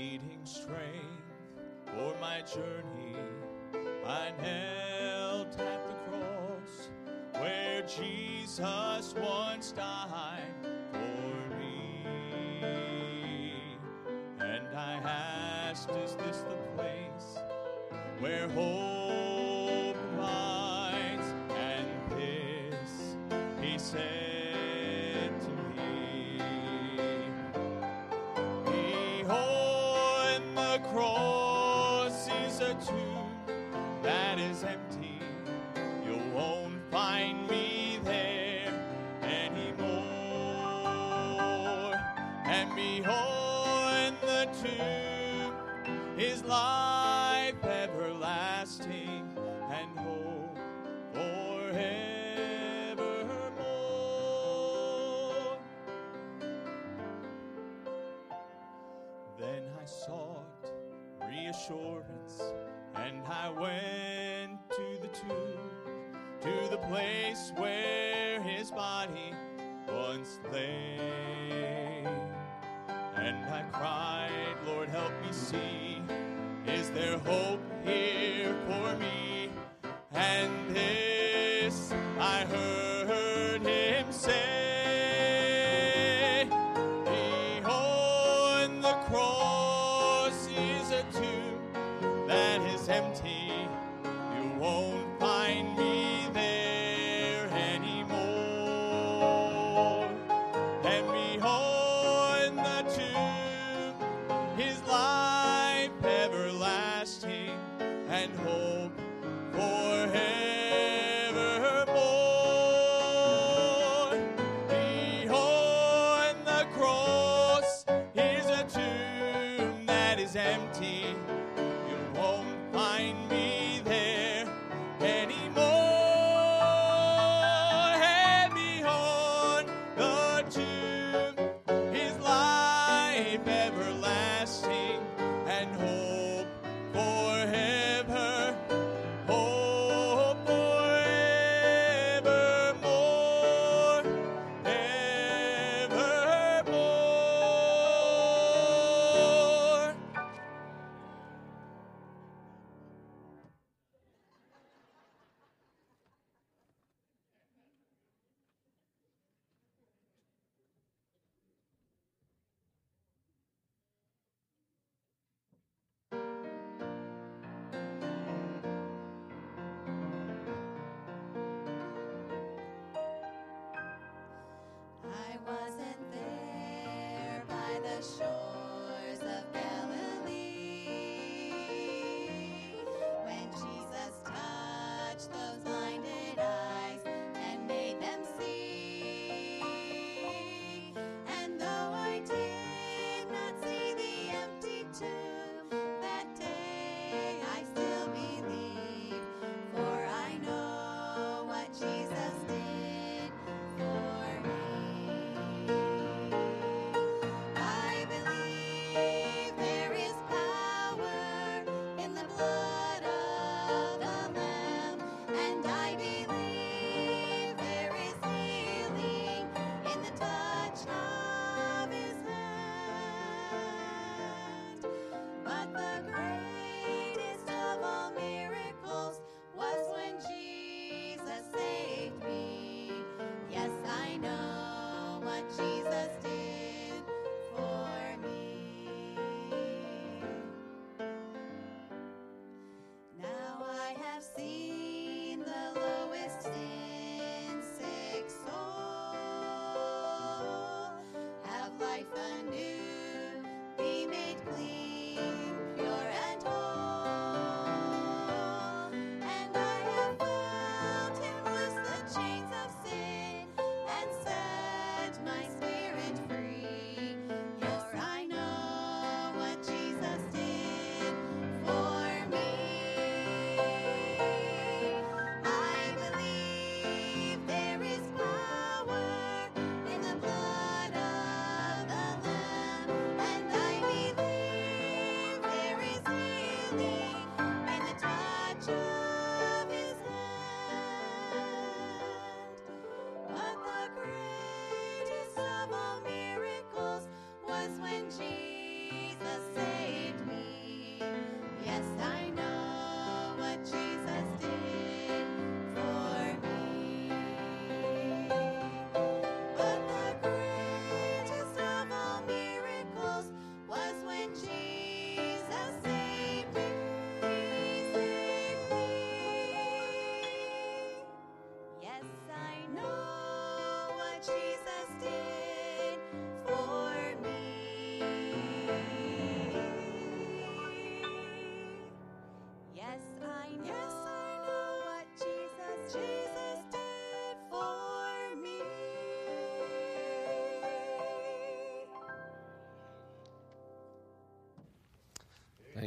needing strength for my journey, I knelt at the cross where Jesus once died for me. And I asked, Is this the place where hope lies? And this, he said, And I cried, Lord, help me see, is there hope here for me? And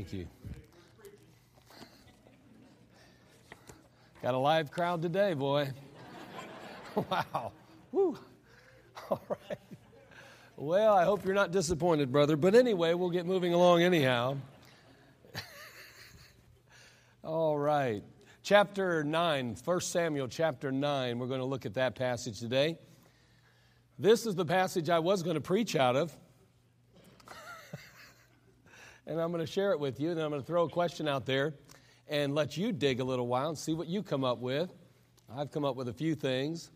Thank you. Got a live crowd today, boy. wow. Woo. All right. Well, I hope you're not disappointed, brother. But anyway, we'll get moving along anyhow. All right. Chapter 9, 1 Samuel chapter 9. We're going to look at that passage today. This is the passage I was going to preach out of. and I'm to share it with you. Then I'm going to throw a question out there and let you dig a little while and see what you come up with. I've come up with a few things.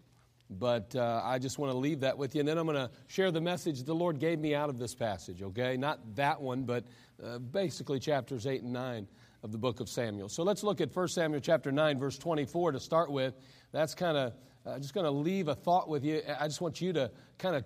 But uh, I just want to leave that with you. And then I'm going to share the message the Lord gave me out of this passage, okay? Not that one, but uh, basically chapters 8 and 9 of the book of Samuel. So let's look at 1 Samuel chapter 9, verse 24 to start with. That's kind of uh, just going to leave a thought with you. I just want you to kind of.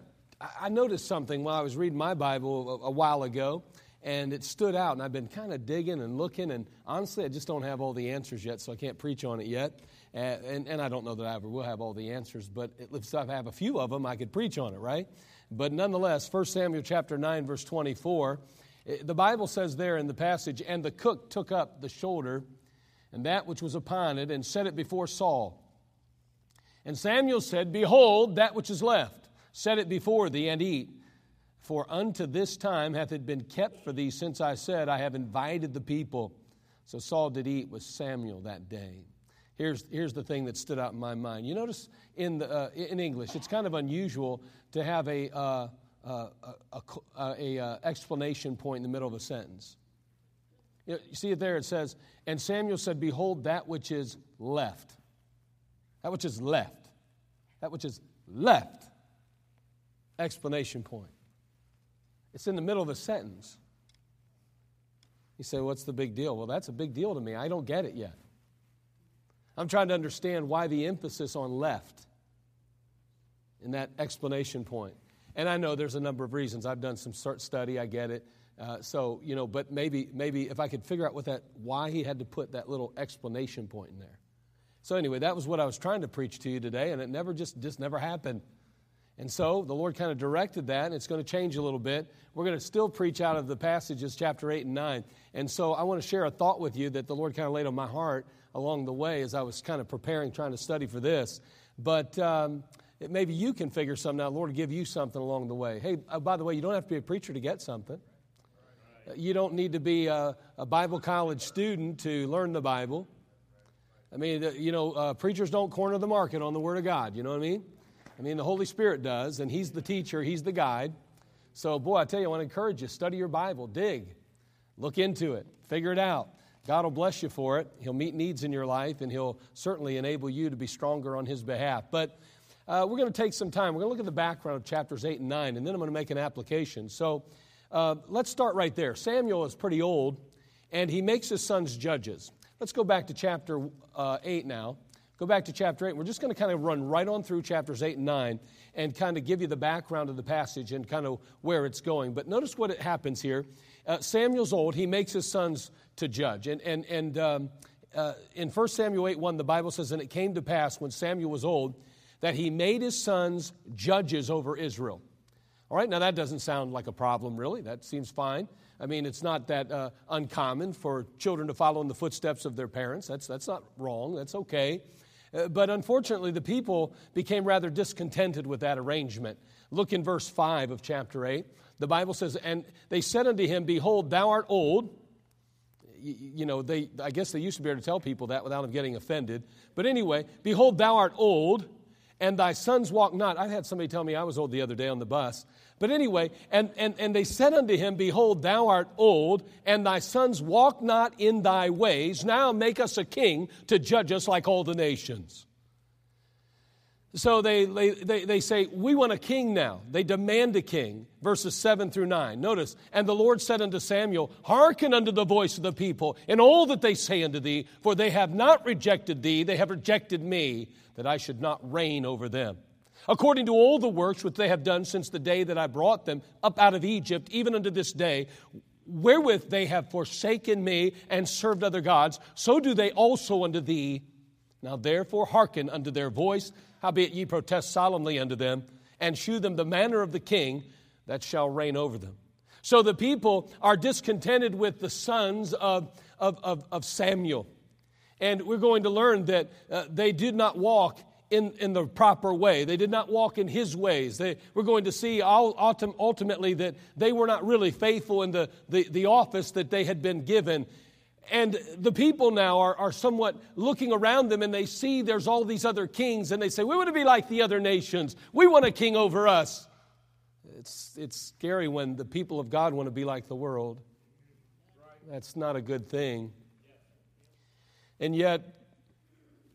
I noticed something while I was reading my Bible a, a while ago, and it stood out. And I've been kind of digging and looking, and honestly, I just don't have all the answers yet, so I can't preach on it yet. And, and, and, I don't know that I ever will have all the answers, but if I have a few of them, I could preach on it, right? But nonetheless, 1 Samuel chapter 9, verse 24, eh, the Bible says there in the passage, And the cook took up the shoulder and that which was upon it and set it before Saul. And Samuel said, Behold, that which is left, set it before thee and eat. For unto this time hath it been kept for thee since I said, I have invited the people. So Saul did eat with Samuel that day. Here's, here's the thing that stood out in my mind. You notice in, the, uh, in English, it's kind of unusual to have a, uh, uh, a, a, uh, explanation point in the middle of a sentence. You, know, you see it there, it says, And Samuel said, Behold, that which is left. That which is left. That which is left. Explanation point. It's in the middle of a sentence. You say, What's the big deal? Well, that's a big deal to me. I don't get it yet. I'm trying to understand why the emphasis on left in that explanation point. And I know there's a number of reasons. I've done some study, I get it. Uh, so, you know, but maybe, maybe if I could figure out what that, why he had to put that little explanation point in there. So anyway, that was what I was trying to preach to you today, and it never just, just never happened. And so the Lord kind of directed that, and it's going to change a little bit. We're going to still preach out of the passages, chapter 8 and 9. And so I want to share a thought with you that the Lord kind of laid on my heart along the way as I was kind of preparing, trying to study for this. But um, maybe you can figure something out. Lord give you something along the way. Hey, uh, by the way, you don't have to be a preacher to get something. You don't need to be a, a Bible college student to learn the Bible. I mean, you know, uh, preachers don't corner the market on the Word of God. You know what I mean? I mean, the Holy Spirit does, and He's the teacher, He's the guide. So, boy, I tell you, I want to encourage you study your Bible, dig, look into it, figure it out. God will bless you for it. He'll meet needs in your life, and He'll certainly enable you to be stronger on His behalf. But uh, we're going to take some time. We're going to look at the background of chapters 8 and 9, and then I'm going to make an application. So uh, let's start right there. Samuel is pretty old, and he makes his sons judges. Let's go back to chapter uh, 8 now. Go back to chapter 8. We're just going to kind of run right on through chapters 8 and 9 and kind of give you the background of the passage and kind of where it's going. But notice what happens here. Uh, Samuel's old. He makes his sons to judge. And, and, and um, uh, in 1 Samuel 8 1, the Bible says, And it came to pass when Samuel was old that he made his sons judges over Israel. All right, now that doesn't sound like a problem, really. That seems fine. I mean, it's not that uh, uncommon for children to follow in the footsteps of their parents. That's, that's not wrong, that's okay. Uh, but unfortunately, the people became rather discontented with that arrangement. Look in verse 5 of chapter 8. The Bible says, And they said unto him, Behold, thou art old you know, they, I guess they used to be able to tell people that without them getting offended. But anyway, behold, thou art old, and thy sons walk not. I had somebody tell me I was old the other day on the bus. But anyway, and, and, and they said unto him, Behold, thou art old, and thy sons walk not in thy ways. Now make us a king to judge us like all the nations. So they, they, they say, We want a king now. They demand a king. Verses 7 through 9. Notice, and the Lord said unto Samuel, Hearken unto the voice of the people in all that they say unto thee, for they have not rejected thee, they have rejected me, that I should not reign over them. According to all the works which they have done since the day that I brought them up out of Egypt, even unto this day, wherewith they have forsaken me and served other gods, so do they also unto thee. Now therefore hearken unto their voice Howbeit ye protest solemnly unto them, and shew them the manner of the king that shall reign over them. So the people are discontented with the sons of, of, of, of Samuel. And we're going to learn that uh, they did not walk in, in the proper way. They did not walk in his ways. They, we're going to see all, ultimately that they were not really faithful in the, the, the office that they had been given. And the people now are, are somewhat looking around them and they see there's all these other kings and they say, We want to be like the other nations. We want a king over us. It's, it's scary when the people of God want to be like the world. That's not a good thing. And yet,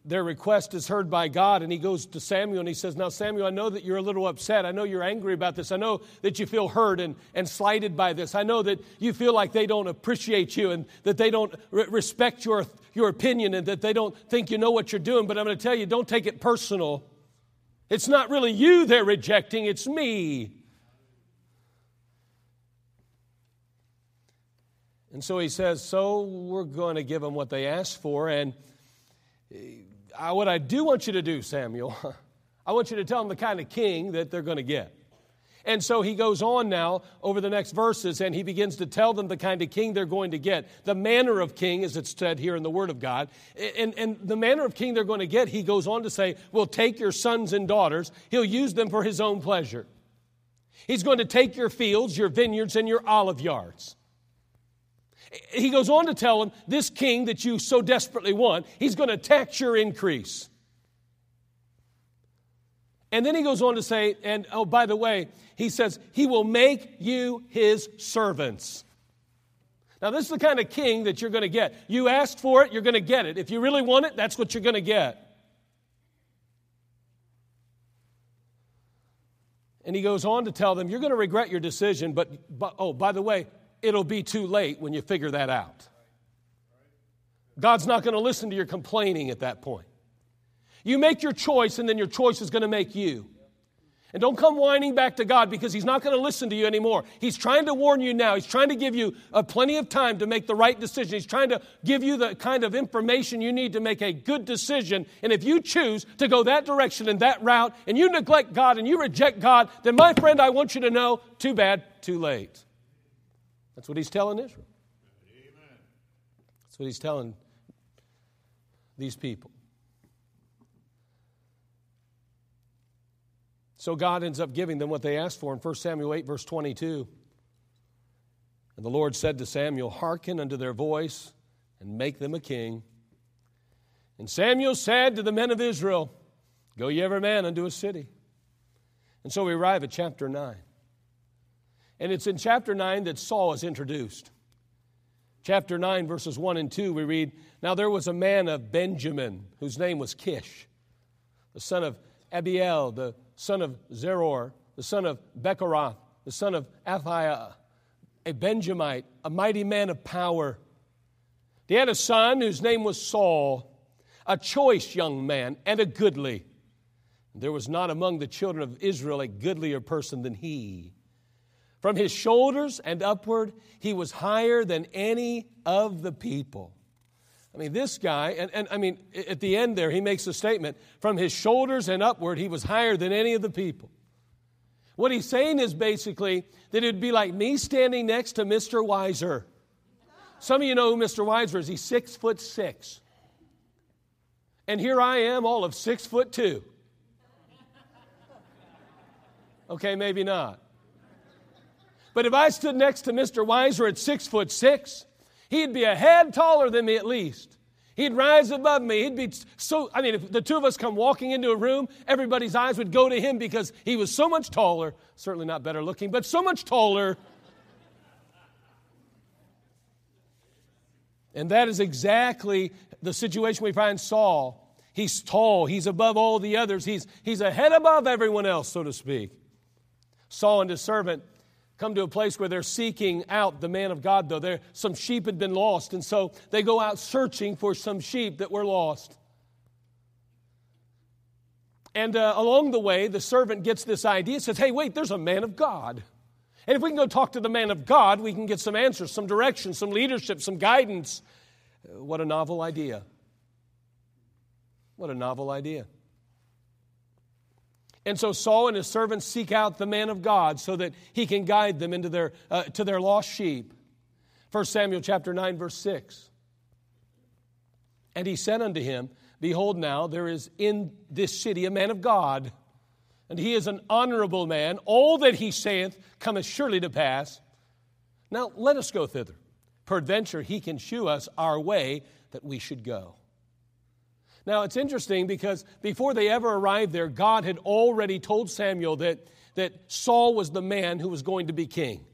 their request is heard by God, and he goes to Samuel and he says, Now, Samuel, I know that you're a little upset. I know you're angry about this. I know that you feel hurt and, and slighted by this. I know that you feel like they don't appreciate you and that they don't re- respect your, your opinion and that they don't think you know what you're doing. But I'm going to tell you, don't take it personal. It's not really you they're rejecting, it's me. And so he says, So we're going to give them what they asked for. And I, what I do want you to do, Samuel, I want you to tell them the kind of king that they're going to get. And so he goes on now over the next verses and he begins to tell them the kind of king they're going to get. The manner of king, as it's said here in the Word of God. And, and the manner of king they're going to get, he goes on to say, will take your sons and daughters, he'll use them for his own pleasure. He's going to take your fields, your vineyards, and your olive yards. He goes on to tell him, This king that you so desperately want, he's going to tax your increase. And then he goes on to say, and oh, by the way, he says, He will make you his servants. Now, this is the kind of king that you're going to get. You asked for it, you're going to get it. If you really want it, that's what you're going to get. And he goes on to tell them, You're going to regret your decision, but, but oh, by the way, it'll be too late when you figure that out. God's not going to listen to your complaining at that point. You make your choice, and then your choice is going to make you. And don't come whining back to God because He's not going to listen to you anymore. He's trying to warn you now. He's trying to give you uh, plenty of time to make the right decision. He's trying to give you the kind of information you need to make a good decision. And if you choose to go that direction and that route, and you neglect God and you reject God, then, my friend, I want you to know too bad, too late. That's what he's telling Israel. That's what he's telling these people. So God ends up giving them what they asked for in 1 Samuel 8, verse 22. And the Lord said to Samuel, Hearken unto their voice and make them a king. And Samuel said to the men of Israel, Go ye every man unto a city. And so we arrive at chapter 9. And it's in chapter 9 that Saul is introduced. Chapter 9, verses 1 and 2, we read Now there was a man of Benjamin whose name was Kish, the son of Abiel, the son of Zeror, the son of Bechorath, the son of Aphiah, a Benjamite, a mighty man of power. He had a son whose name was Saul, a choice young man and a goodly. There was not among the children of Israel a goodlier person than he. From his shoulders and upward, he was higher than any of the people. I mean, this guy, and, and I mean, at the end there, he makes a statement from his shoulders and upward, he was higher than any of the people. What he's saying is basically that it would be like me standing next to Mr. Weiser. Some of you know who Mr. Weiser is. He's six foot six. And here I am, all of six foot two. Okay, maybe not. But if I stood next to Mr. Weiser at six foot six, he'd be a head taller than me at least. He'd rise above me. He'd be so, I mean, if the two of us come walking into a room, everybody's eyes would go to him because he was so much taller, certainly not better looking, but so much taller. And that is exactly the situation we find Saul. He's tall, he's above all the others, he's, he's a head above everyone else, so to speak. Saul and his servant come to a place where they're seeking out the man of God, though. There, some sheep had been lost, and so they go out searching for some sheep that were lost. And uh, along the way, the servant gets this idea, says, Hey, wait, there's a man of God. And if we can go talk to the man of God, we can get some answers, some direction, some leadership, some guidance. Uh, what a novel idea. What a novel idea. And so Saul and his servants seek out the man of God so that he can guide them into their, uh, to their lost sheep. 1 Samuel chapter 9, verse 6. And he said unto him, Behold, now there is in this city a man of God, and he is an honorable man. All that he saith cometh surely to pass. Now let us go thither. Peradventure he can shew us our way that we should go. Now, it's interesting because before they ever arrived there, God had already told Samuel that, that Saul was the man who was going to be king.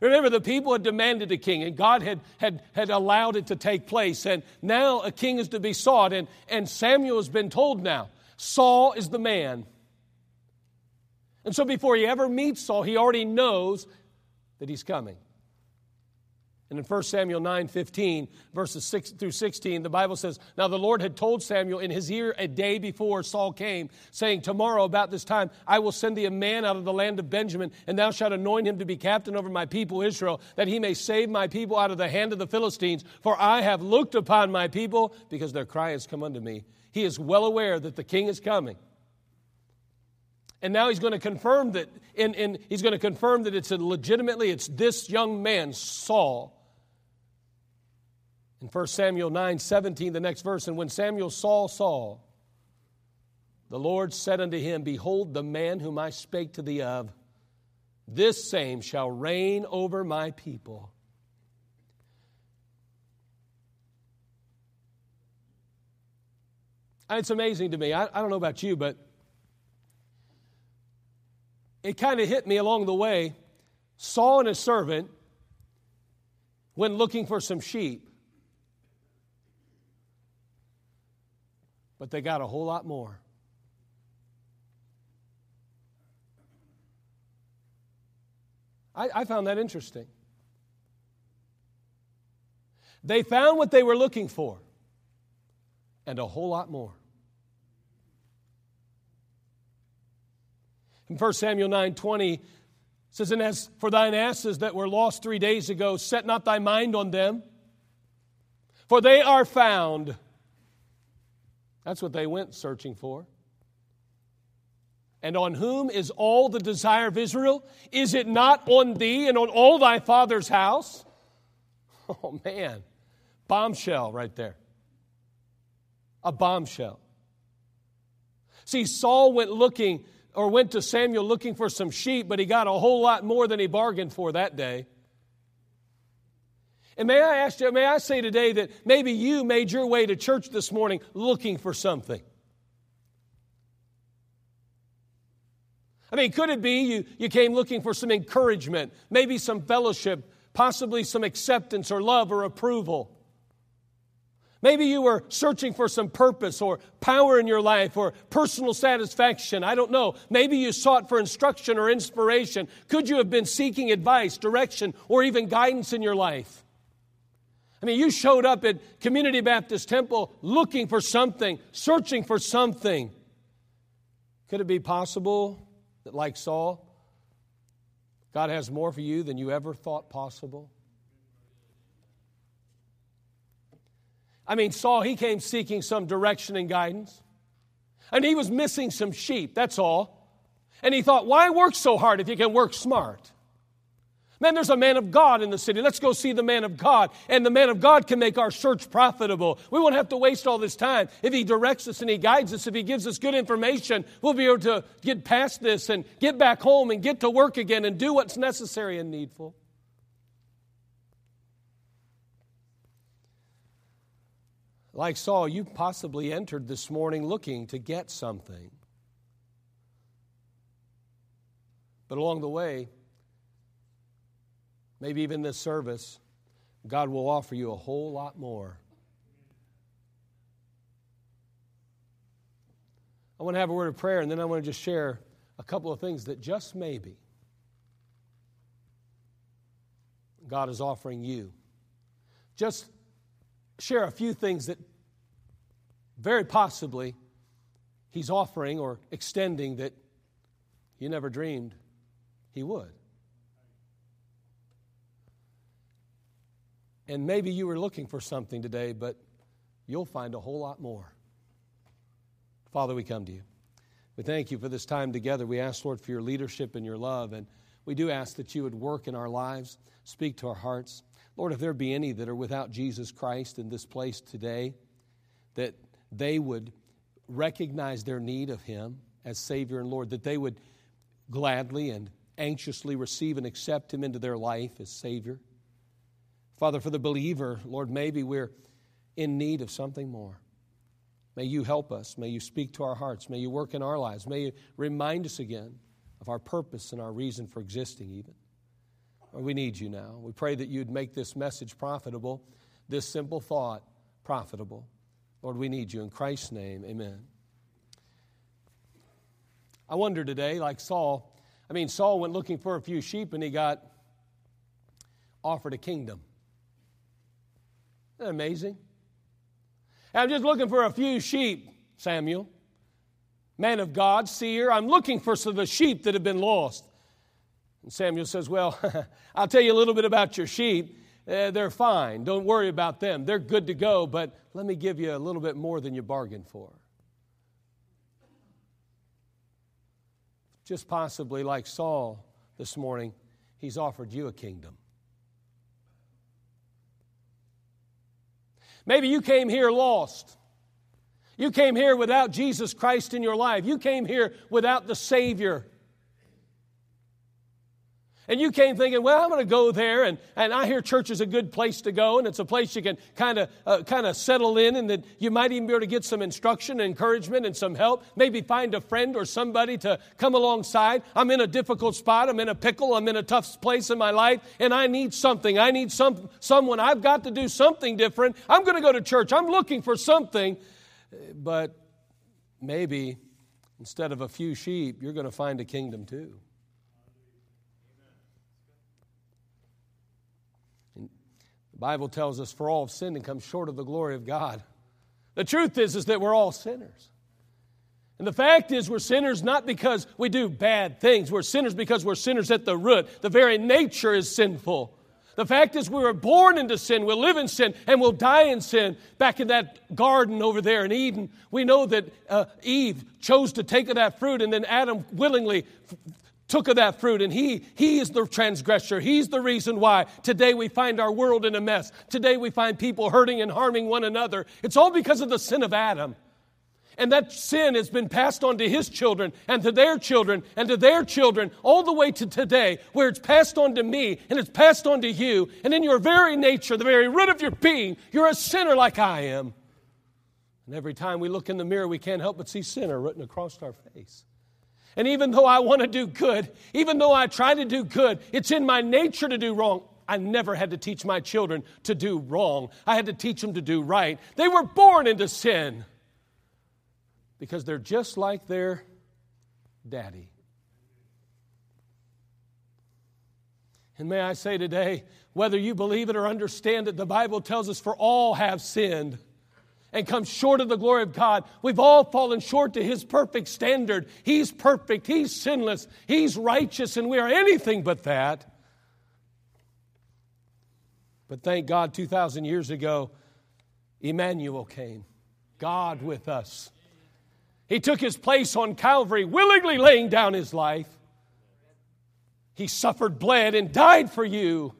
Remember, the people had demanded a king, and God had, had, had allowed it to take place. And now a king is to be sought. And, and Samuel has been told now Saul is the man. And so before he ever meets Saul, he already knows that he's coming. And in 1 Samuel 9 15, verses 6 through 16, the Bible says, Now the Lord had told Samuel in his ear a day before Saul came, saying, Tomorrow about this time I will send thee a man out of the land of Benjamin, and thou shalt anoint him to be captain over my people Israel, that he may save my people out of the hand of the Philistines. For I have looked upon my people, because their cry has come unto me. He is well aware that the king is coming. And now he's going to confirm that, and, and he's going to confirm that it's legitimately, it's this young man, Saul. In 1 Samuel 9 17, the next verse, and when Samuel saw Saul, the Lord said unto him, Behold, the man whom I spake to thee of, this same shall reign over my people. And it's amazing to me. I, I don't know about you, but it kind of hit me along the way. Saul and his servant, when looking for some sheep, but they got a whole lot more. I, I, found that interesting. They found what they were looking for and a whole lot more. In 1 Samuel 9 20, says, And as for thine asses that were lost three days ago, set not thy mind on them, for they are found. That's what they went searching for. And on whom is all the desire of Israel? Is it not on thee and on all thy father's house? Oh, man. Bombshell right there. A bombshell. See, Saul went looking or went to Samuel looking for some sheep, but he got a whole lot more than he bargained for that day. And may I ask you, may I say today that maybe you made your way to church this morning looking for something? I mean, could it be you, you came looking for some encouragement, maybe some fellowship, possibly some acceptance or love or approval? Maybe you were searching for some purpose or power in your life or personal satisfaction. I don't know. Maybe you sought for instruction or inspiration. Could you have been seeking advice, direction, or even guidance in your life? I mean, you showed up at Community Baptist Temple looking for something, searching for something. Could it be possible that, like Saul, God has more for you than you ever thought possible? I mean, Saul, he came seeking some direction and guidance. And he was missing some sheep, that's all. And he thought, why work so hard if you can work smart? Man, there's a man of God in the city. Let's go see the man of God. And the man of God can make our search profitable. We won't have to waste all this time. If he directs us and he guides us, if he gives us good information, we'll be able to get past this and get back home and get to work again and do what's necessary and needful. Like Saul, you possibly entered this morning looking to get something. But along the way, maybe even this service, God will offer you a whole lot more. I want to have a word of prayer, and then I want to just share a couple of things that just maybe God is offering you. Just share a few things that very possibly He's offering or extending that you never dreamed He would. And maybe you were looking for something today, but you'll find a whole lot more. Father, we come to you. We thank you for this time together. We ask, Lord, for your leadership and your love. And we do ask that you would work in our lives, speak to our hearts. Lord, if there be any that are without Jesus Christ in this place today, that they would recognize their need of Him as Savior and Lord, that they would gladly and anxiously receive and accept Him into their life as Savior. Father, for the believer, Lord, maybe we're in need of something more. May you help us. May you speak to our hearts. May you work in our lives. May you remind us again of our purpose and our reason for existing, even. We need you now. We pray that you'd make this message profitable, this simple thought profitable. Lord, we need you. In Christ's name, amen. I wonder today, like Saul, I mean, Saul went looking for a few sheep and he got offered a kingdom. That amazing? I'm just looking for a few sheep, Samuel. Man of God, seer, I'm looking for some of the sheep that have been lost. And Samuel says, Well, I'll tell you a little bit about your sheep. Uh, they're fine. Don't worry about them. They're good to go, but let me give you a little bit more than you bargained for. Just possibly like Saul this morning, he's offered you a kingdom. Maybe you came here lost. You came here without Jesus Christ in your life. You came here without the Savior. And you came thinking, well, I'm going to go there, and, and I hear church is a good place to go, and it's a place you can kind of uh, kind of settle in, and that you might even be able to get some instruction, and encouragement, and some help. Maybe find a friend or somebody to come alongside. I'm in a difficult spot. I'm in a pickle. I'm in a tough place in my life, and I need something. I need some someone. I've got to do something different. I'm going to go to church. I'm looking for something, but maybe instead of a few sheep, you're going to find a kingdom too. The Bible tells us, for all have sinned and come short of the glory of God. The truth is, is that we're all sinners. And the fact is, we're sinners not because we do bad things. We're sinners because we're sinners at the root. The very nature is sinful. The fact is, we were born into sin, we'll live in sin, and we'll die in sin. Back in that garden over there in Eden, we know that uh, Eve chose to take of that fruit, and then Adam willingly took of that fruit and he he is the transgressor. He's the reason why today we find our world in a mess. Today we find people hurting and harming one another. It's all because of the sin of adam. And that sin has been passed on to his children and to their children and to their children all the way to today where it's passed on to me and it's passed on to you. And in your very nature the very root of your being you're a sinner like i am. And every time we look in the mirror we can't help but see sinner written across our face and even though I want to do good, even though I try to do good, it's in my nature to do wrong. I never had to teach my children to do wrong. I had to teach them to do right. They were born into sin because they're just like their daddy. And may I say today, whether you believe it or understand it, the Bible tells us, for all have sinned and come short of the glory of God. We've all fallen short to His perfect standard. He's perfect, He's sinless, He's righteous, and we are anything but that. But thank God, 2,000 years ago, Emmanuel came, God with us. He took his place on Calvary, willingly laying down his life. He suffered, bled, and died for you.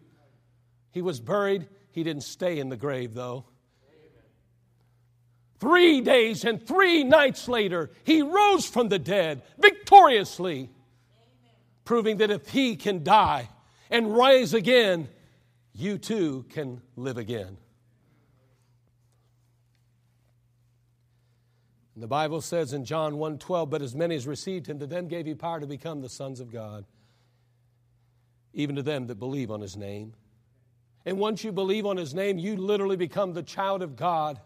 He was buried. He didn't stay in the grave, though. Three days and three nights later, he rose from the dead victoriously, proving that if he can die and rise again, you too can live again. And the Bible says in John 1:12, but as many as received him, to them gave he power to become the sons of God, even to them that believe on his name. And once you believe on his name, you literally become the child of God.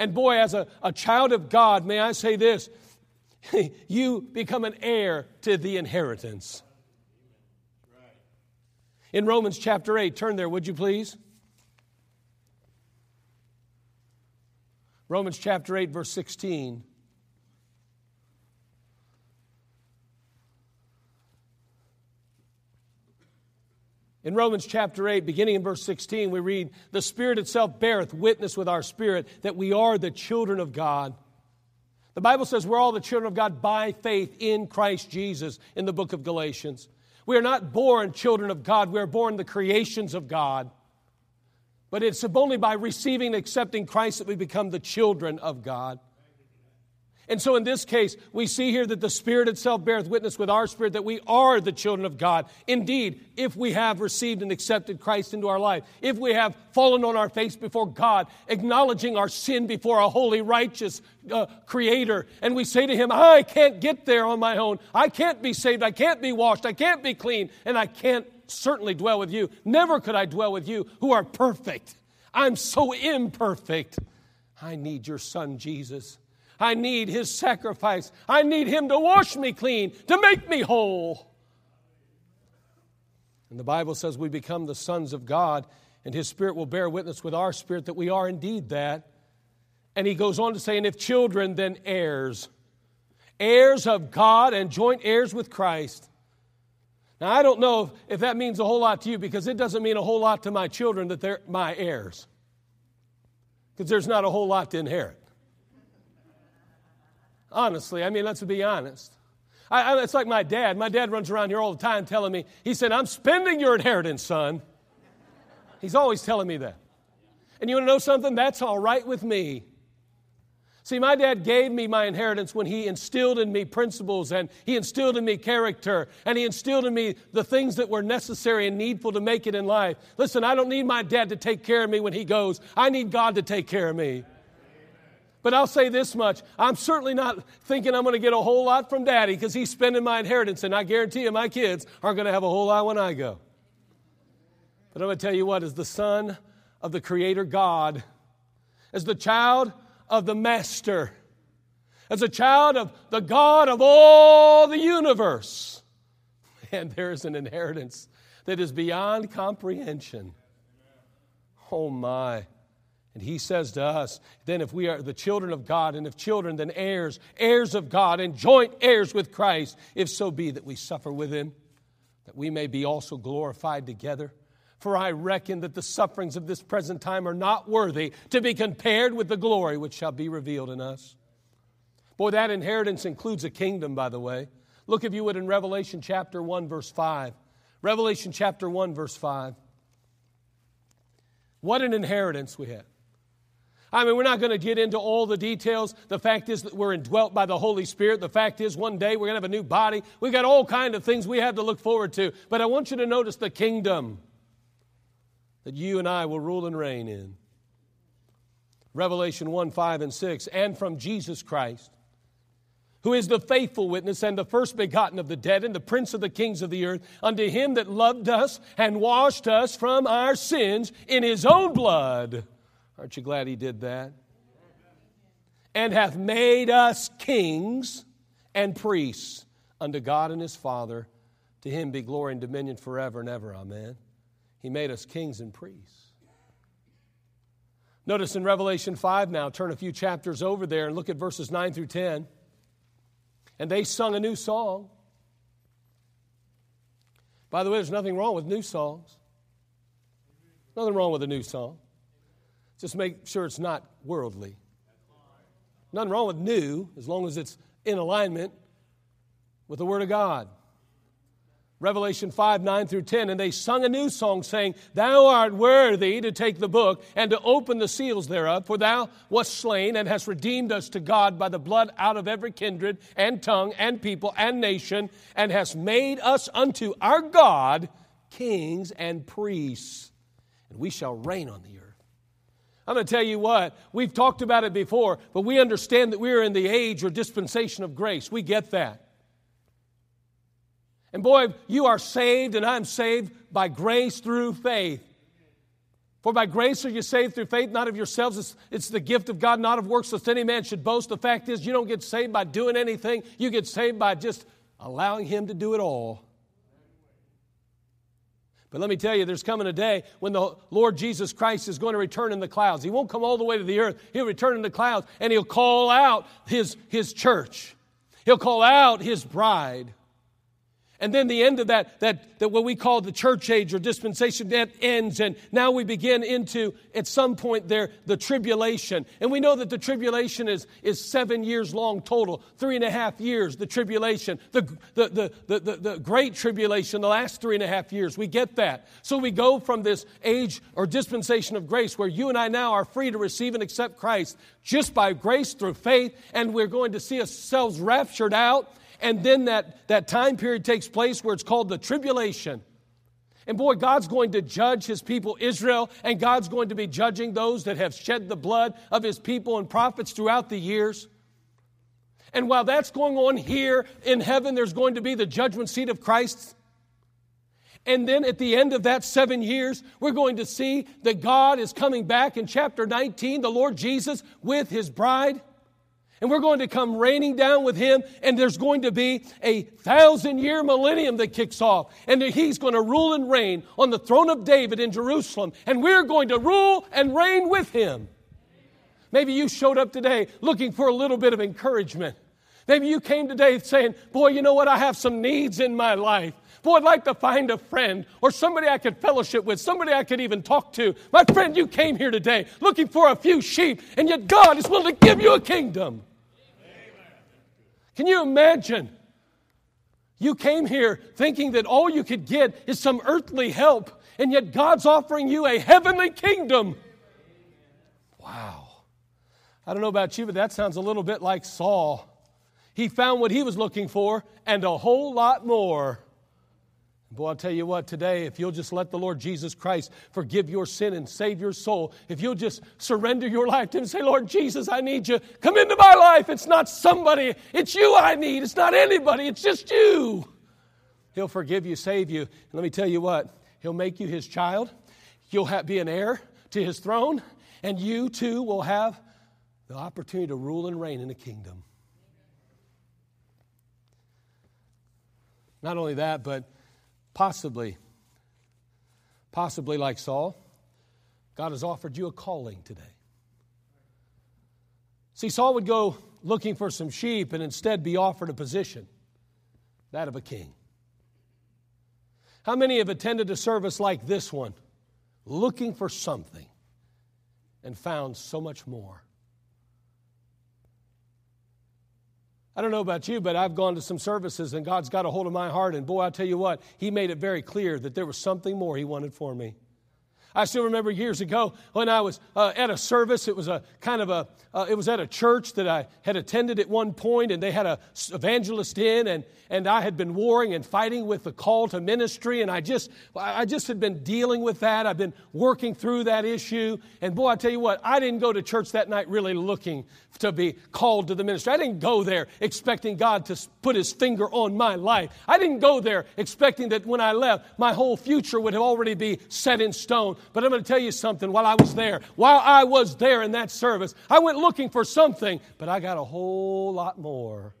And boy, as a, a child of God, may I say this you become an heir to the inheritance. In Romans chapter 8, turn there, would you please? Romans chapter 8, verse 16. In Romans chapter 8, beginning in verse 16, we read, The Spirit itself beareth witness with our spirit that we are the children of God. The Bible says we're all the children of God by faith in Christ Jesus in the book of Galatians. We are not born children of God, we are born the creations of God. But it's only by receiving and accepting Christ that we become the children of God. And so in this case, we see here that the Spirit itself beareth witness with our spirit that we are the children of God. Indeed, if we have received and accepted Christ into our life, if we have fallen on our face before God, acknowledging our sin before a holy, righteous uh, Creator, and we say to Him, I can't get there on my own. I can't be saved. I can't be washed. I can't be clean. And I can't certainly dwell with you. Never could I dwell with you who are perfect. I'm so imperfect. I need your Son, Jesus. I need his sacrifice. I need him to wash me clean, to make me whole. And the Bible says we become the sons of God, and his spirit will bear witness with our spirit that we are indeed that. And he goes on to say, and if children, then heirs. Heirs of God and joint heirs with Christ. Now, I don't know if that means a whole lot to you because it doesn't mean a whole lot to my children that they're my heirs. Because there's not a whole lot to inherit. Honestly, I mean, let's be honest. I, I, it's like my dad. My dad runs around here all the time telling me, he said, I'm spending your inheritance, son. He's always telling me that. And you want to know something? That's all right with me. See, my dad gave me my inheritance when he instilled in me principles and he instilled in me character and he instilled in me the things that were necessary and needful to make it in life. Listen, I don't need my dad to take care of me when he goes, I need God to take care of me. But I'll say this much I'm certainly not thinking I'm going to get a whole lot from daddy because he's spending my inheritance, and I guarantee you my kids aren't going to have a whole lot when I go. But I'm going to tell you what, as the son of the Creator God, as the child of the Master, as a child of the God of all the universe, and there's an inheritance that is beyond comprehension. Oh my. And he says to us, then if we are the children of God, and if children, then heirs, heirs of God, and joint heirs with Christ, if so be that we suffer with him, that we may be also glorified together. For I reckon that the sufferings of this present time are not worthy to be compared with the glory which shall be revealed in us. Boy, that inheritance includes a kingdom, by the way. Look, if you would, in Revelation chapter 1, verse 5. Revelation chapter 1, verse 5. What an inheritance we have. I mean, we're not going to get into all the details. The fact is that we're indwelt by the Holy Spirit. The fact is, one day we're going to have a new body. We've got all kind of things we have to look forward to. But I want you to notice the kingdom that you and I will rule and reign in. Revelation 1 5 and 6, and from Jesus Christ, who is the faithful witness and the first begotten of the dead and the prince of the kings of the earth, unto him that loved us and washed us from our sins in his own blood Aren't you glad he did that? And hath made us kings and priests unto God and his Father. To him be glory and dominion forever and ever. Amen. He made us kings and priests. Notice in Revelation 5 now, turn a few chapters over there and look at verses 9 through 10. And they sung a new song. By the way, there's nothing wrong with new songs. Nothing wrong with a new song. Just make sure it's not worldly. Nothing wrong with new as long as it's in alignment with the Word of God. Revelation 5 9 through 10. And they sung a new song, saying, Thou art worthy to take the book and to open the seals thereof, for thou wast slain and hast redeemed us to God by the blood out of every kindred and tongue and people and nation, and hast made us unto our God kings and priests, and we shall reign on the earth. I'm going to tell you what, we've talked about it before, but we understand that we're in the age or dispensation of grace. We get that. And boy, you are saved, and I'm saved by grace through faith. For by grace are you saved through faith, not of yourselves. It's, it's, the gift of God, not of works, lest any man should boast. The fact is, you don't get saved by doing anything, you get saved by just allowing Him to do it all. But let me tell you, there's coming a day when the Lord Jesus Christ is going to return in the clouds. He won't come all the way to the earth. He'll return in the clouds and he'll call out his, his church. He'll call out his bride. And then the end of that, that, that what we call the church age or dispensation, that ends. And now we begin into, at some point there, the tribulation. And we know that the tribulation is, is seven years long total, three and a half years, the tribulation. The, the, the, the, the, the great tribulation, the last three and a half years. We get that. So we go from this age or dispensation of grace where you and I now are free to receive and accept Christ just by grace through faith. And we're going to see ourselves raptured out and then that, that time period takes place where it's called the tribulation. And boy, God's going to judge his people Israel, and God's going to be judging those that have shed the blood of his people and prophets throughout the years. And while that's going on here in heaven, there's going to be the judgment seat of Christ. And then at the end of that seven years, we're going to see that God is coming back in chapter 19, the Lord Jesus with his bride. And we're going to come raining down with him, and there's going to be a thousand year millennium that kicks off. And he's going to rule and reign on the throne of David in Jerusalem. And we're going to rule and reign with him. Maybe you showed up today looking for a little bit of encouragement. Maybe you came today saying, Boy, you know what? I have some needs in my life. Boy, I'd like to find a friend or somebody I could fellowship with, somebody I could even talk to. My friend, you came here today looking for a few sheep, and yet God is willing to give you a kingdom. Can you imagine? You came here thinking that all you could get is some earthly help, and yet God's offering you a heavenly kingdom. Wow. I don't know about you, but that sounds a little bit like Saul. He found what he was looking for and a whole lot more. Boy, I'll tell you what, today, if you'll just let the Lord Jesus Christ forgive your sin and save your soul, if you'll just surrender your life to Him and say, Lord Jesus, I need you. Come into my life. It's not somebody, it's you I need. It's not anybody, it's just you. He'll forgive you, save you. And let me tell you what, He'll make you His child. You'll have, be an heir to His throne, and you too will have the opportunity to rule and reign in the kingdom. Not only that, but Possibly, possibly like Saul, God has offered you a calling today. See, Saul would go looking for some sheep and instead be offered a position, that of a king. How many have attended a service like this one, looking for something, and found so much more? I don't know about you, but I've gone to some services and God's got a hold of my heart. And boy, I tell you what, He made it very clear that there was something more He wanted for me. I still remember years ago when I was uh, at a service. It was a kind of a, uh, it was at a church that I had attended at one point, and they had a evangelist in, and and I had been warring and fighting with the call to ministry, and I just, I just had been dealing with that. I've been working through that issue, and boy, I tell you what, I didn't go to church that night really looking to be called to the ministry. I didn't go there expecting God to put His finger on my life. I didn't go there expecting that when I left, my whole future would have already be set in stone. But I'm going to tell you something. While I was there, while I was there in that service, I went looking for something, but I got a whole lot more.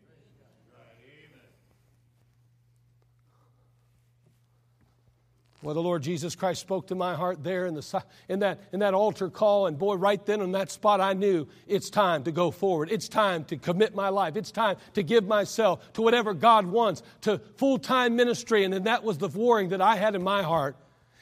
Well, the Lord Jesus Christ spoke to my heart there in, the, in, that, in that altar call, and boy, right then on that spot, I knew it's time to go forward. It's time to commit my life. It's time to give myself to whatever God wants, to full time ministry. And then that was the warring that I had in my heart.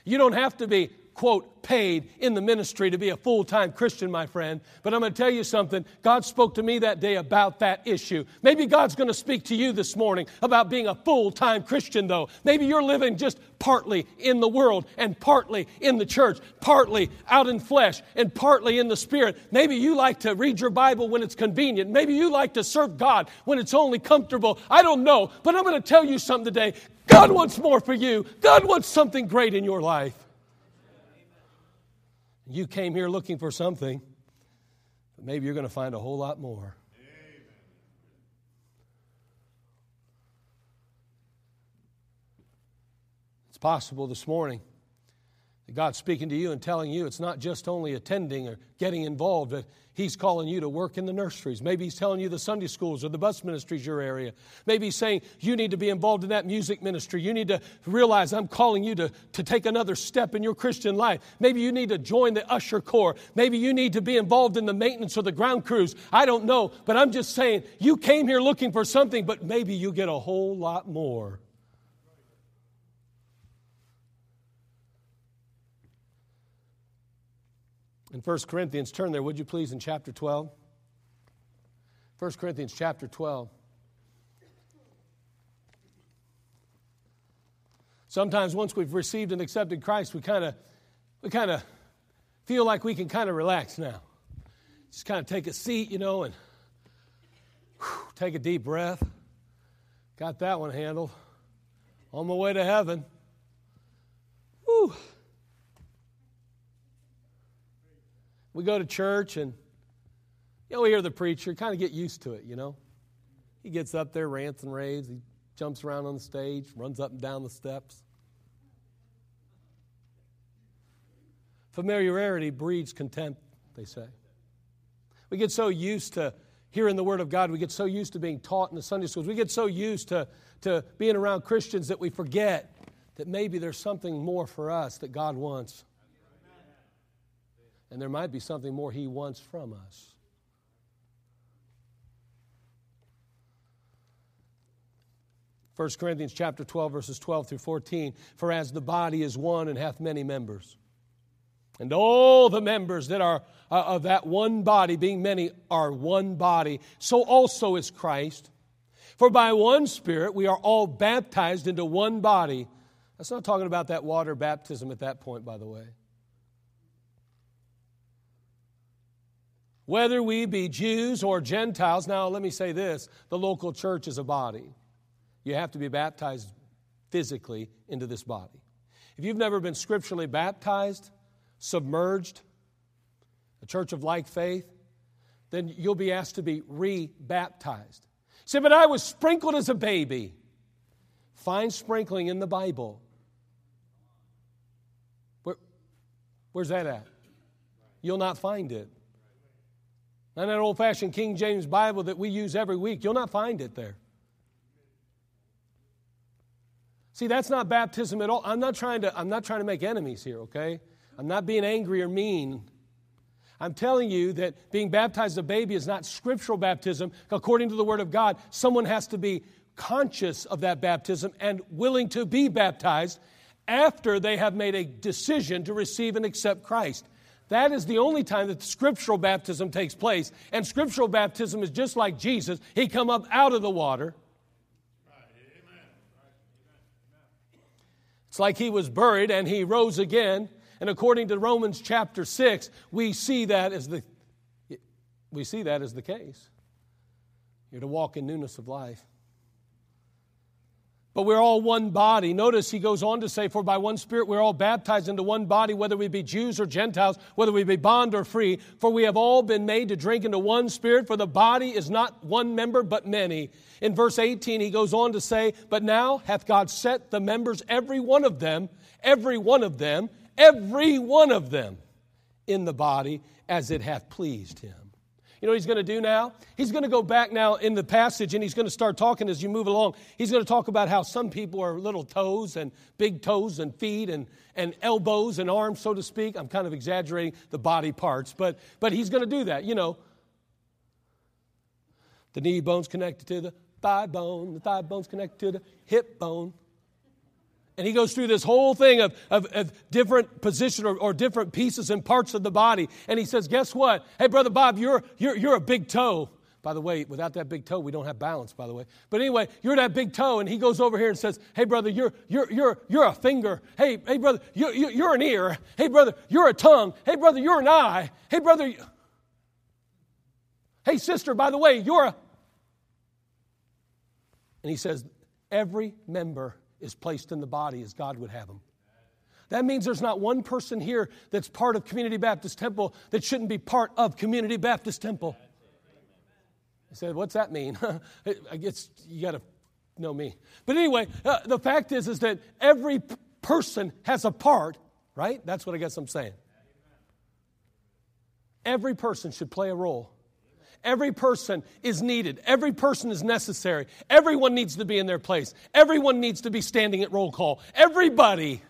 You don't have to be quote, paid in the ministry to be a full time Christian, my friend. But I'm going to tell you something. God spoke to me that day about that issue. Maybe God's going to speak to you this morning about being a full time Christian, though. Maybe you're living just partly in the world and partly in the church, partly out in flesh and partly in the spirit. Maybe you like to read your Bible when it's convenient. Maybe you like to serve God when it's only comfortable. I don't know. But I'm going to tell you something today. God wants more for you, God wants something great in your life. You came here looking for something, but maybe you're going to find a whole lot more. It's possible this morning God's speaking to you and telling you it's not just only attending or getting involved, but He's calling you to work in the nurseries. Maybe He's telling you the Sunday schools or the bus ministries your area. Maybe He's saying you need to be involved in that music ministry. You need to realize I'm calling you to, to take another step in your Christian life. Maybe you need to join the usher corps. Maybe you need to be involved in the maintenance or the ground crews. I don't know, but I'm just saying you came here looking for something, but maybe you get a whole lot more. In 1 Corinthians, turn there, would you please, in chapter 12? 1 Corinthians chapter 12. Sometimes once we've received and accepted Christ, we kind of we kind of feel like we can kind of relax now. Just kind of take a seat, you know, and whew, take a deep breath. Got that one handled. On my way to heaven. Whew. We go to church and you know, we hear the preacher, kind of get used to it, you know. He gets up there, rants and raves, he jumps around on the stage, runs up and down the steps. Familiarity breeds contempt, they say. We get so used to hearing the Word of God, we get so used to being taught in the Sunday schools, we get so used to, to being around Christians that we forget that maybe there's something more for us that God wants. And there might be something more He wants from us. 1 Corinthians chapter 12 verses 12 through 14 for as the body is one and hath many members and all the members that are uh, of that one body being many are one body so also is Christ. For by one spirit we are all baptized into one body. That's not talking about that water baptism at that point by the way whether we be Jews or Gentiles now let me say this the local church is a body you have to be baptized physically into this body. If you've never been scripturally baptized, submerged, a church of like faith, then you'll be asked to be re baptized. Say, but I was sprinkled as a baby. Find sprinkling in the Bible. Where, where's that at? You'll not find it. And that old fashioned King James Bible that we use every week, you'll not find it there. See, that's not baptism at all. I'm not trying to, I'm not trying to make enemies here, okay? I'm not being angry or mean. I'm telling you that being baptized as a baby is not scriptural baptism. According to the Word of God, someone has to be conscious of that baptism and willing to be baptized after they have made a decision to receive and accept Christ. That is the only time that scriptural baptism takes place. And scriptural baptism is just like Jesus. He come up out of the water. It's like he was buried and he rose again. And according to Romans chapter 6, we see that as the, we see that as the case. You're to walk in newness of life. But we're all one body. Notice he goes on to say, For by one Spirit we're all baptized into one body, whether we be Jews or Gentiles, whether we be bond or free. For we have all been made to drink into one Spirit, for the body is not one member, but many. In verse 18, he goes on to say, But now hath God set the members, every one of them, every one of them, every one of them, in the body as it hath pleased him. You know what he's going to do now? He's going to go back now in the passage and he's going to start talking as you move along. He's going to talk about how some people are little toes and big toes and feet and, and elbows and arms, so to speak. I'm kind of exaggerating the body parts, but, but he's going to do that. You know, the knee bone's connected to the thigh bone, the thigh bone's connected to the hip bone. And he goes through this whole thing of, of, of different position or, or, different pieces and parts of the body. And he says, Guess what? Hey, Brother Bob, you're, you're, you're a big toe. By the way, without that big toe, we don't have balance, by the way. But anyway, you're that big toe, and he goes over here and says, Hey, brother, you're, you're, you're, you're a finger. Hey, hey, brother, you're, you're an ear. Hey, brother, you're a tongue. Hey, brother, you're an eye. Hey, brother, hey, sister, by the way, you're a. And he says, Every member is placed in the body as God would have them. That means there's not one person here that's part of Community Baptist Temple that shouldn't be part of Community Baptist Temple. I said, What's that mean? I guess you got to know me. But anyway, uh, the fact is, is that every person has a part, right? That's what I guess I'm saying. Every person should play a role. Every person is needed. Every person is necessary. Everyone needs to be in their place. Everyone needs to be standing at roll call. Everybody.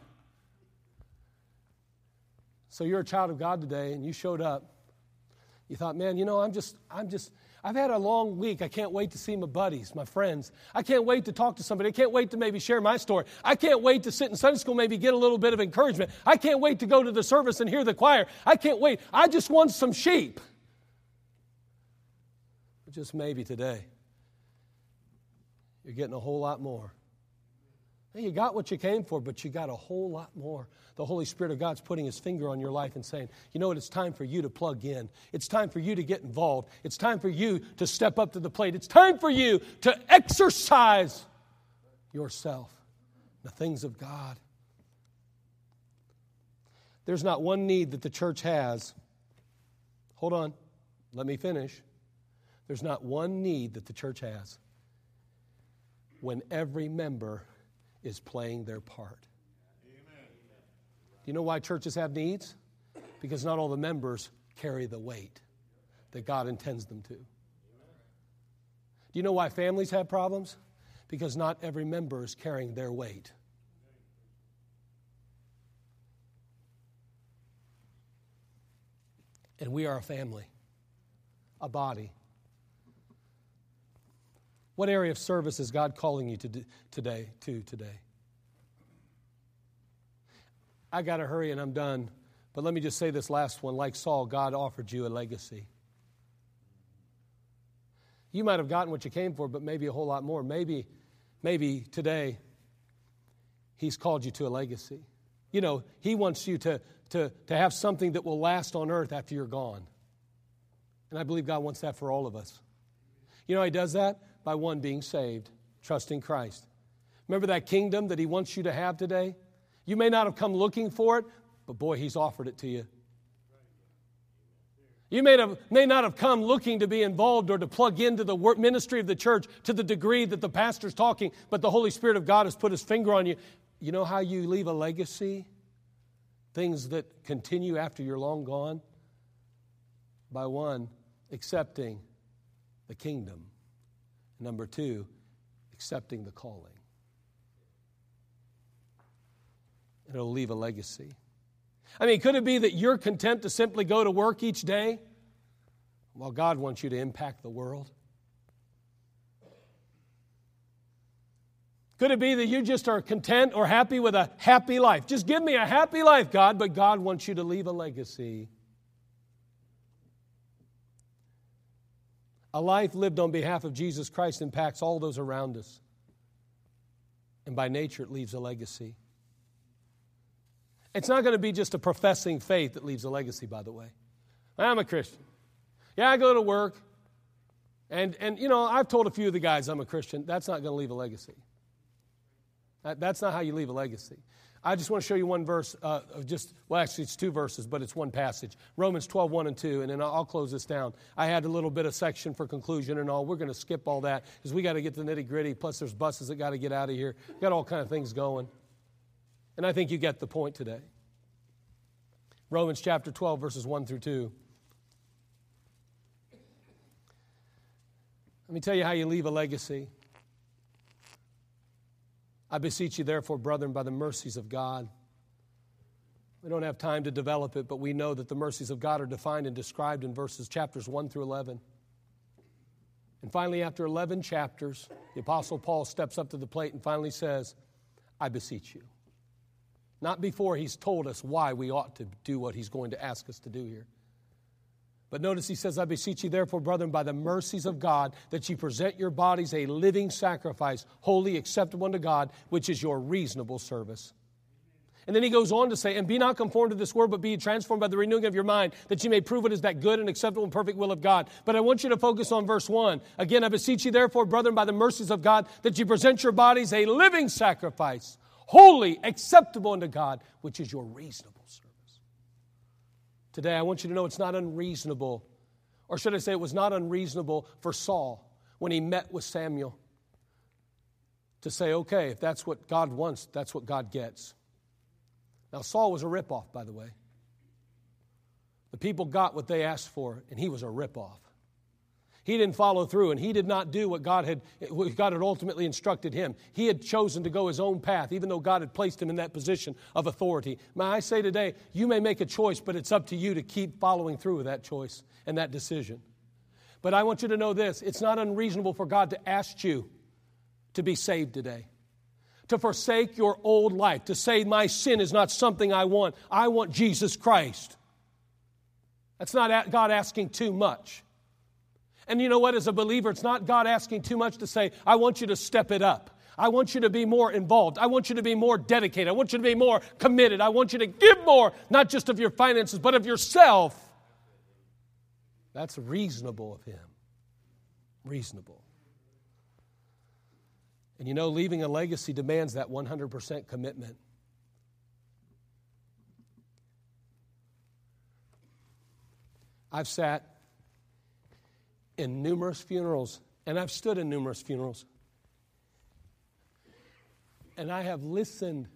So you're a child of God today and you showed up. You thought, man, you know, I'm just, I'm just, I've had a long week. I can't wait to see my buddies, my friends. I can't wait to talk to somebody. I can't wait to maybe share my story. I can't wait to sit in Sunday school, maybe get a little bit of encouragement. I can't wait to go to the service and hear the choir. I can't wait. I just want some sheep. But just maybe today, you're getting a whole lot more. Hey, you got what you came for, but you got a whole lot more. The Holy Spirit of God's putting His finger on your life and saying, you know what, it's time for you to plug in. It's time for you to get involved. It's time for you to step up to the plate. It's time for you to exercise yourself, the things of God. There's not one need that the church has. Hold on, let me finish. There's not one need that the church has when every member is playing their part. Amen. Do you know why churches have needs? Because not all the members carry the weight that God intends them to. Do you know why families have problems? Because not every member is carrying their weight. And we are a family, a body. What area of service is God calling you to do, today to today? I got to hurry and I'm done. But let me just say this last one. Like Saul, God offered you a legacy. You might have gotten what you came for, but maybe a whole lot more. Maybe, maybe today, He's called you to a legacy. You know, He wants you to, to, to have something that will last on earth after you're gone. And I believe God wants that for all of us. You know, He does that by one being saved, trusting Christ. Remember that kingdom that He wants you to have today? You may not have come looking for it, but boy, He's offered it to you. You may, have, may not have come looking to be involved or to plug into the work, ministry of the church to the degree that the pastor's talking, but the Holy Spirit of God has put his finger on you. You know how you leave a legacy? Things that continue after you're long gone? By one, accepting the kingdom. Number two, accepting the calling. It'll leave a legacy. I mean, could it be that you're content to simply go to work each day while God wants you to impact the world? Could it be that you just are content or happy with a happy life? Just give me a happy life, God, but God wants you to leave a legacy. A life lived on behalf of Jesus Christ impacts all those around us. And by nature, it leaves a legacy. It's not going to be just a professing faith that leaves a legacy, by the way. I'm a Christian. Yeah, I go to work. And, and you know, I've told a few of the guys I'm a Christian. That's not going to leave a legacy. That, that's not how you leave a legacy. I just want to show you one verse uh, just, well, actually, it's two verses, but it's one passage. Romans 12, 1 and 2, and then I'll, close this down. I had a little bit of section for conclusion and all. We're going to skip all that because we got to get the nitty gritty. Plus, there's buses that got to get out of here. Got all kind of things going. And I think you get the point today. Romans chapter 12, verses 1 through 2. Let me tell you how you leave a legacy. I beseech you, therefore, brethren, by the mercies of God. We don't have time to develop it, but we know that the mercies of God are defined and described in verses chapters 1 through 11. And finally, after 11 chapters, the Apostle Paul steps up to the plate and finally says, I beseech you. Not before he's told us why we ought to do what he's going to ask us to do here. But notice he says, I beseech you, therefore, brethren, by the mercies of God, that ye present your bodies a living sacrifice, holy, acceptable unto God, which is your reasonable service. And then he goes on to say, And be not conformed to this world, but be transformed by the renewing of your mind, that you may prove it is that good and acceptable and perfect will of God. But I want you to focus on verse 1. Again, I beseech you, therefore, brethren, by the mercies of God, that you present your bodies a living sacrifice, holy, acceptable unto God, which is your reasonable Today, I want you to know it's not unreasonable, or should I say, it was not unreasonable for Saul when he met with Samuel to say, okay, if that's what God wants, that's what God gets. Now, Saul was a ripoff, by the way. The people got what they asked for, and he was a ripoff. He didn't follow through and he did not do what God had, what God had ultimately instructed him. He had chosen to go his own path, even though God had placed him in that position of authority. May I say today, you may make a choice, but it's up to you to keep following through with that choice and that decision. But I want you to know this it's not unreasonable for God to ask you to be saved today, to forsake your old life, to say, My sin is not something I want. I want Jesus Christ. That's not God asking too much. And you know what? As a believer, it's not God asking too much to say, I want you to step it up. I want you to be more involved. I want you to be more dedicated. I want you to be more committed. I want you to give more, not just of your finances, but of yourself. That's reasonable of Him. Reasonable. And you know, leaving a legacy demands that 100% commitment. I've sat in numerous funerals, and I've stood in numerous funerals. And I have listened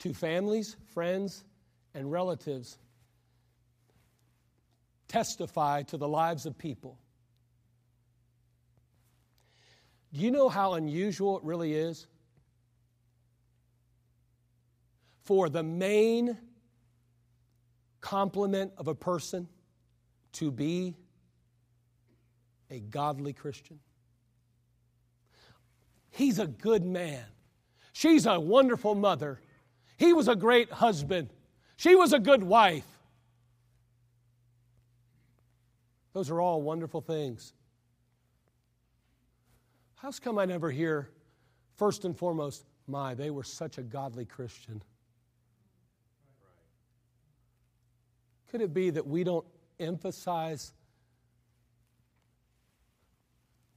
to families, friends, and relatives testify to the lives of people. Do you know how unusual it really is for the main compliment of a person to be a godly Christian? He's a good man. She's a wonderful mother. He was a great husband. She was a good wife. Those are all wonderful things. How's come I never hear, first and foremost, my, they were such a godly Christian? Could it be that we don't emphasize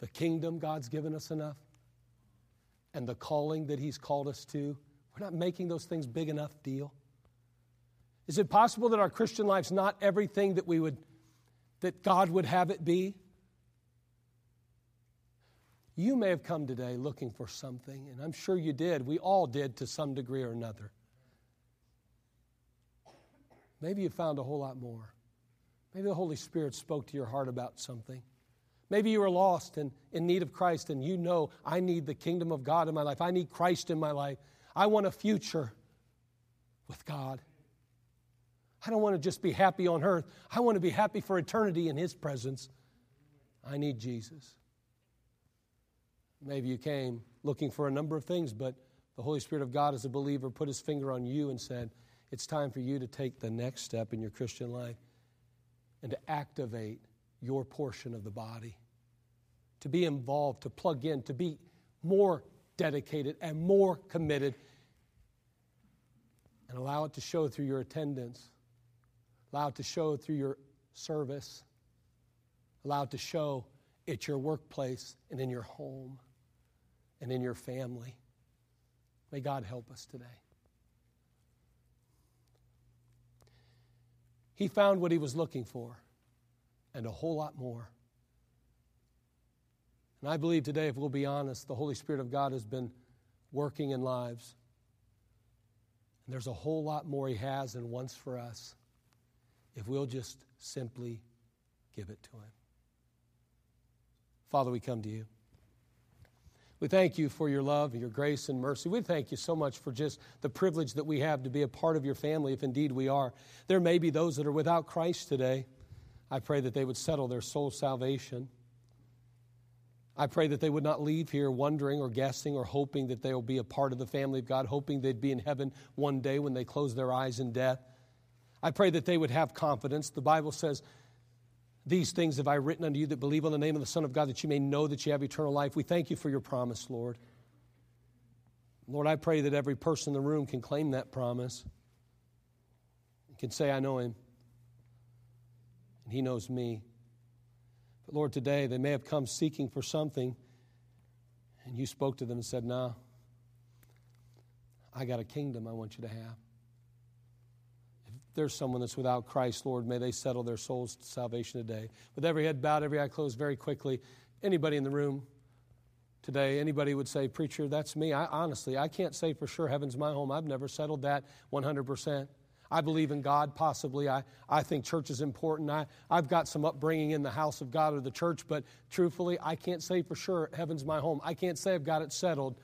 the kingdom God's given us enough and the calling that He's called us to? We're not making those things big enough deal. Is it possible that our Christian life's not everything that we would that God would have it be? You may have come today looking for something, and I'm sure you did. We all did to some degree or another. Maybe you found a whole lot more. Maybe the Holy Spirit spoke to your heart about something. Maybe you are lost and in need of Christ, and you know, I need the kingdom of God in my life. I need Christ in my life. I want a future with God. I don't want to just be happy on earth. I want to be happy for eternity in His presence. I need Jesus. Maybe you came looking for a number of things, but the Holy Spirit of God, as a believer, put His finger on you and said, It's time for you to take the next step in your Christian life and to activate your portion of the body, to be involved, to plug in, to be more dedicated and more committed, and allow it to show through your attendance, allow it to show through your service, allow it to show at your workplace and in your home and in your family. May God help us today. He found what he was looking for and a whole lot more. And I believe today, if we'll be honest, the Holy Spirit of God has been working in lives. And there's a whole lot more He has and wants for us if we'll just simply give it to Him. Father, we come to you. We thank you for your love, your grace, and mercy. We thank you so much for just the privilege that we have to be a part of your family, if indeed we are. There may be those that are without Christ today. I pray that they would settle their soul salvation. I pray that they would not leave here wondering or guessing or hoping that they will be a part of the family of God, hoping they'd be in heaven one day when they close their eyes in death. I pray that they would have confidence. The Bible says these things have I written unto you that believe on the name of the Son of God, that you may know that you have eternal life. We thank you for your promise, Lord. Lord, I pray that every person in the room can claim that promise and can say, I know him, and he knows me. Lord, today they may have come seeking for something, and you spoke to them and said, Nah, I got a kingdom I want you to have If there's someone that's without Christ, Lord, may they settle their souls to salvation today. With every head bowed, every eye closed, very quickly, anybody in the room today, anybody would say, Preacher, that's me. I honestly, I can't say for sure heaven's my home. I've never settled that 100%. I believe in God, possibly. I, I think church is important. I, I've got some upbringing in the house of God or the church, but truthfully, I can't say for sure heaven's my home. I can't say I've got it settled.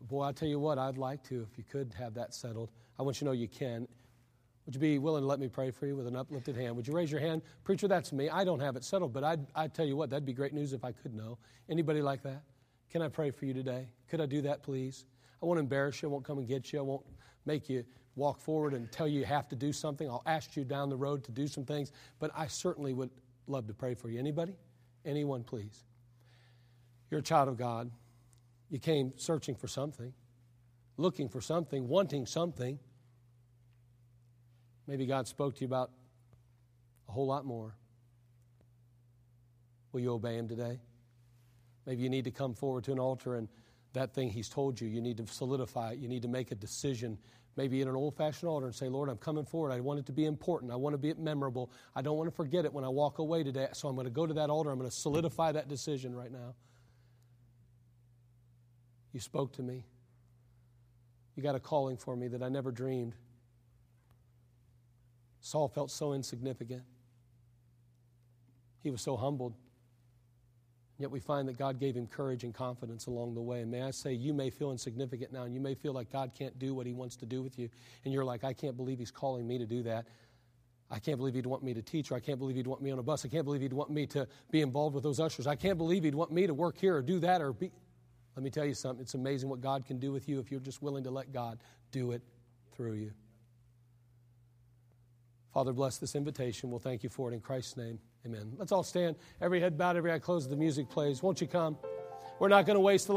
Boy, I tell you what, I'd like to if you could have that settled. I want you to know you can Would you be willing to let me pray for you with an uplifted hand? Would you raise your hand? Preacher, that's me. I don't have it settled, but I'd, I'd tell you what, that'd be great news if I could know. Anybody like that? Can I pray for you today? Could I do that, please? I won't embarrass you. I won't come and get you. I won't make you walk forward and tell you you have to do something. I'll ask you down the road to do some things, but I certainly would love to pray for you. Anybody? Anyone, please. You're a child of God. You came searching for something, looking for something, wanting something. Maybe God spoke to you about a whole lot more. Will you obey Him today? Maybe you need to come forward to an altar and that thing He's told you, you need to solidify it. You need to make a decision, maybe in an old fashioned altar, and say, Lord, I'm coming forward. I want it to be important. I want to be memorable. I don't want to forget it when I walk away today. So I'm going to go to that altar. I'm going to solidify that decision right now. You spoke to me. You got a calling for me that I never dreamed. Saul felt so insignificant. He was so humbled. Yet we find that God gave him courage and confidence along the way. And may I say, you may feel insignificant now, and you may feel like God can't do what he wants to do with you. And you're like, I can't believe he's calling me to do that. I can't believe he'd want me to teach, or I can't believe he'd want me on a bus. I can't believe he'd want me to be involved with those ushers. I can't believe he'd want me to work here or do that or be. Let me tell you something. It's amazing what God can do with you if you're just willing to let God do it through you. Father, bless this invitation. We'll thank you for it in Christ's name. Amen. Let's all stand. Every head bowed, every eye closed. The music plays. Won't you come? We're not going to waste the